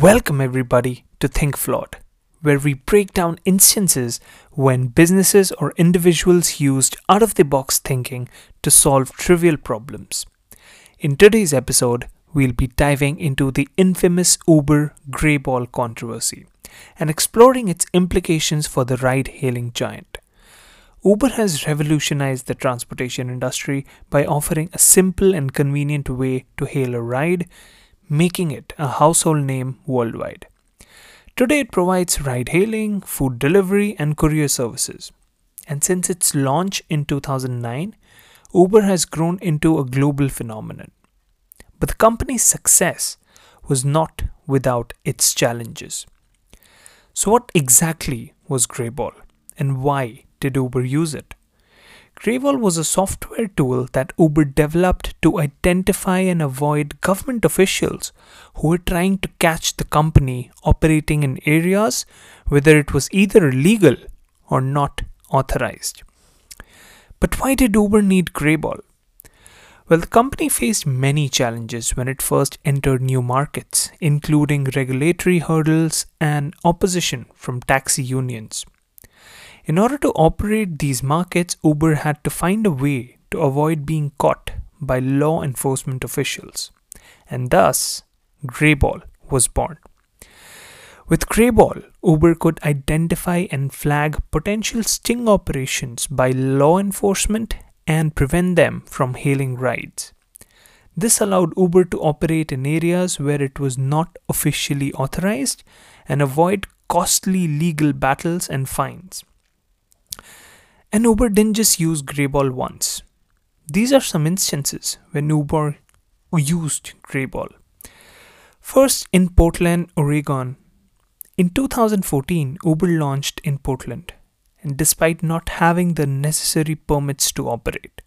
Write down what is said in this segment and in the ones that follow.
Welcome, everybody, to Think Flawed, where we break down instances when businesses or individuals used out of the box thinking to solve trivial problems. In today's episode, we'll be diving into the infamous Uber Greyball controversy and exploring its implications for the ride hailing giant. Uber has revolutionized the transportation industry by offering a simple and convenient way to hail a ride, making it a household name worldwide. Today, it provides ride hailing, food delivery, and courier services. And since its launch in 2009, Uber has grown into a global phenomenon. But the company's success was not without its challenges. So, what exactly was Greyball and why did Uber use it? Greyball was a software tool that Uber developed to identify and avoid government officials who were trying to catch the company operating in areas whether it was either illegal or not authorized. But why did Uber need Greyball? Well, the company faced many challenges when it first entered new markets, including regulatory hurdles and opposition from taxi unions. In order to operate these markets, Uber had to find a way to avoid being caught by law enforcement officials, and thus Greyball was born. With Greyball, Uber could identify and flag potential sting operations by law enforcement and prevent them from hailing rides. This allowed Uber to operate in areas where it was not officially authorized and avoid costly legal battles and fines. And Uber didn't just use Greyball once. These are some instances when Uber used Greyball. First, in Portland, Oregon. In 2014, Uber launched in Portland, and despite not having the necessary permits to operate,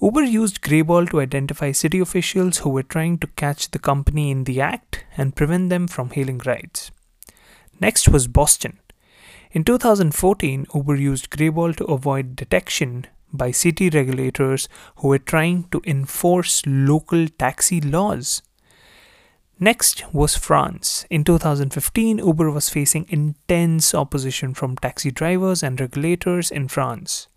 Uber used Greyball to identify city officials who were trying to catch the company in the act and prevent them from hailing rides. Next was Boston. In 2014, Uber used Greyball to avoid detection by city regulators who were trying to enforce local taxi laws. Next was France. In 2015, Uber was facing intense opposition from taxi drivers and regulators in France.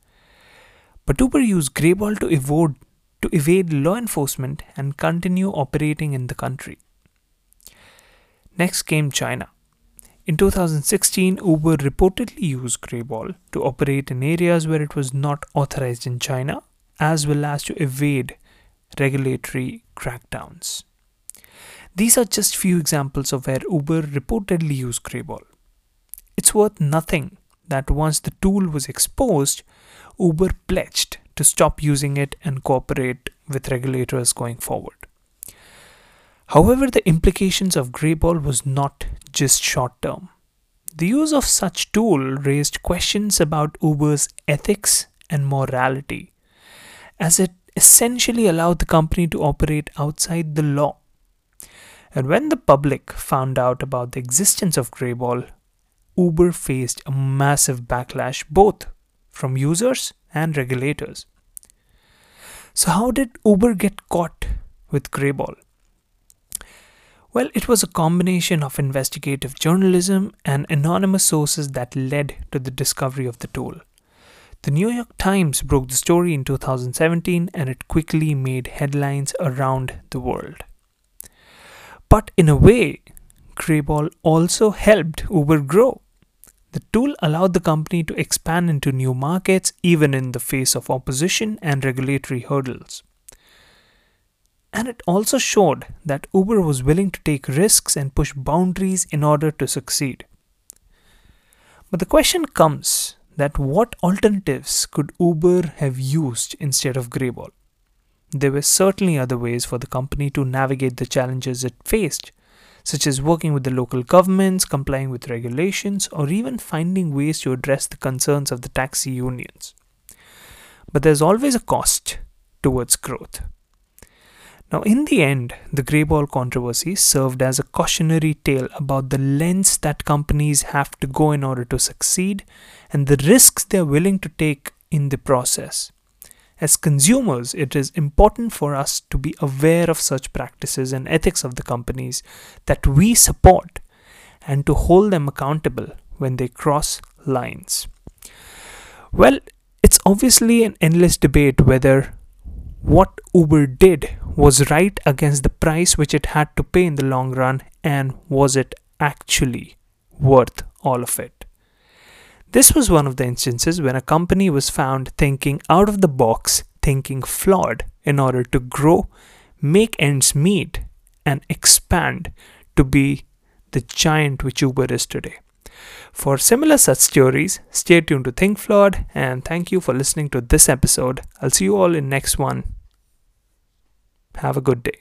But Uber used Greyball to evade, to evade law enforcement and continue operating in the country. Next came China. In 2016, Uber reportedly used Greyball to operate in areas where it was not authorized in China, as well as to evade regulatory crackdowns. These are just few examples of where Uber reportedly used Greyball. It's worth nothing that once the tool was exposed, Uber pledged to stop using it and cooperate with regulators going forward. However, the implications of Greyball was not just short term. The use of such tool raised questions about Uber's ethics and morality, as it essentially allowed the company to operate outside the law. And when the public found out about the existence of Greyball, Uber faced a massive backlash both from users and regulators. So, how did Uber get caught with Greyball? Well, it was a combination of investigative journalism and anonymous sources that led to the discovery of the tool. The New York Times broke the story in 2017 and it quickly made headlines around the world. But in a way, Greyball also helped Uber grow. The tool allowed the company to expand into new markets even in the face of opposition and regulatory hurdles. And it also showed that Uber was willing to take risks and push boundaries in order to succeed. But the question comes that what alternatives could Uber have used instead of Greyball? There were certainly other ways for the company to navigate the challenges it faced, such as working with the local governments, complying with regulations, or even finding ways to address the concerns of the taxi unions. But there's always a cost towards growth. Now, in the end, the Greyball controversy served as a cautionary tale about the lengths that companies have to go in order to succeed and the risks they're willing to take in the process. As consumers, it is important for us to be aware of such practices and ethics of the companies that we support and to hold them accountable when they cross lines. Well, it's obviously an endless debate whether what Uber did was right against the price which it had to pay in the long run and was it actually worth all of it. This was one of the instances when a company was found thinking out of the box, thinking flawed in order to grow, make ends meet, and expand to be the giant which Uber is today. For similar such stories, stay tuned to Think Flawed and thank you for listening to this episode. I'll see you all in next one. Have a good day.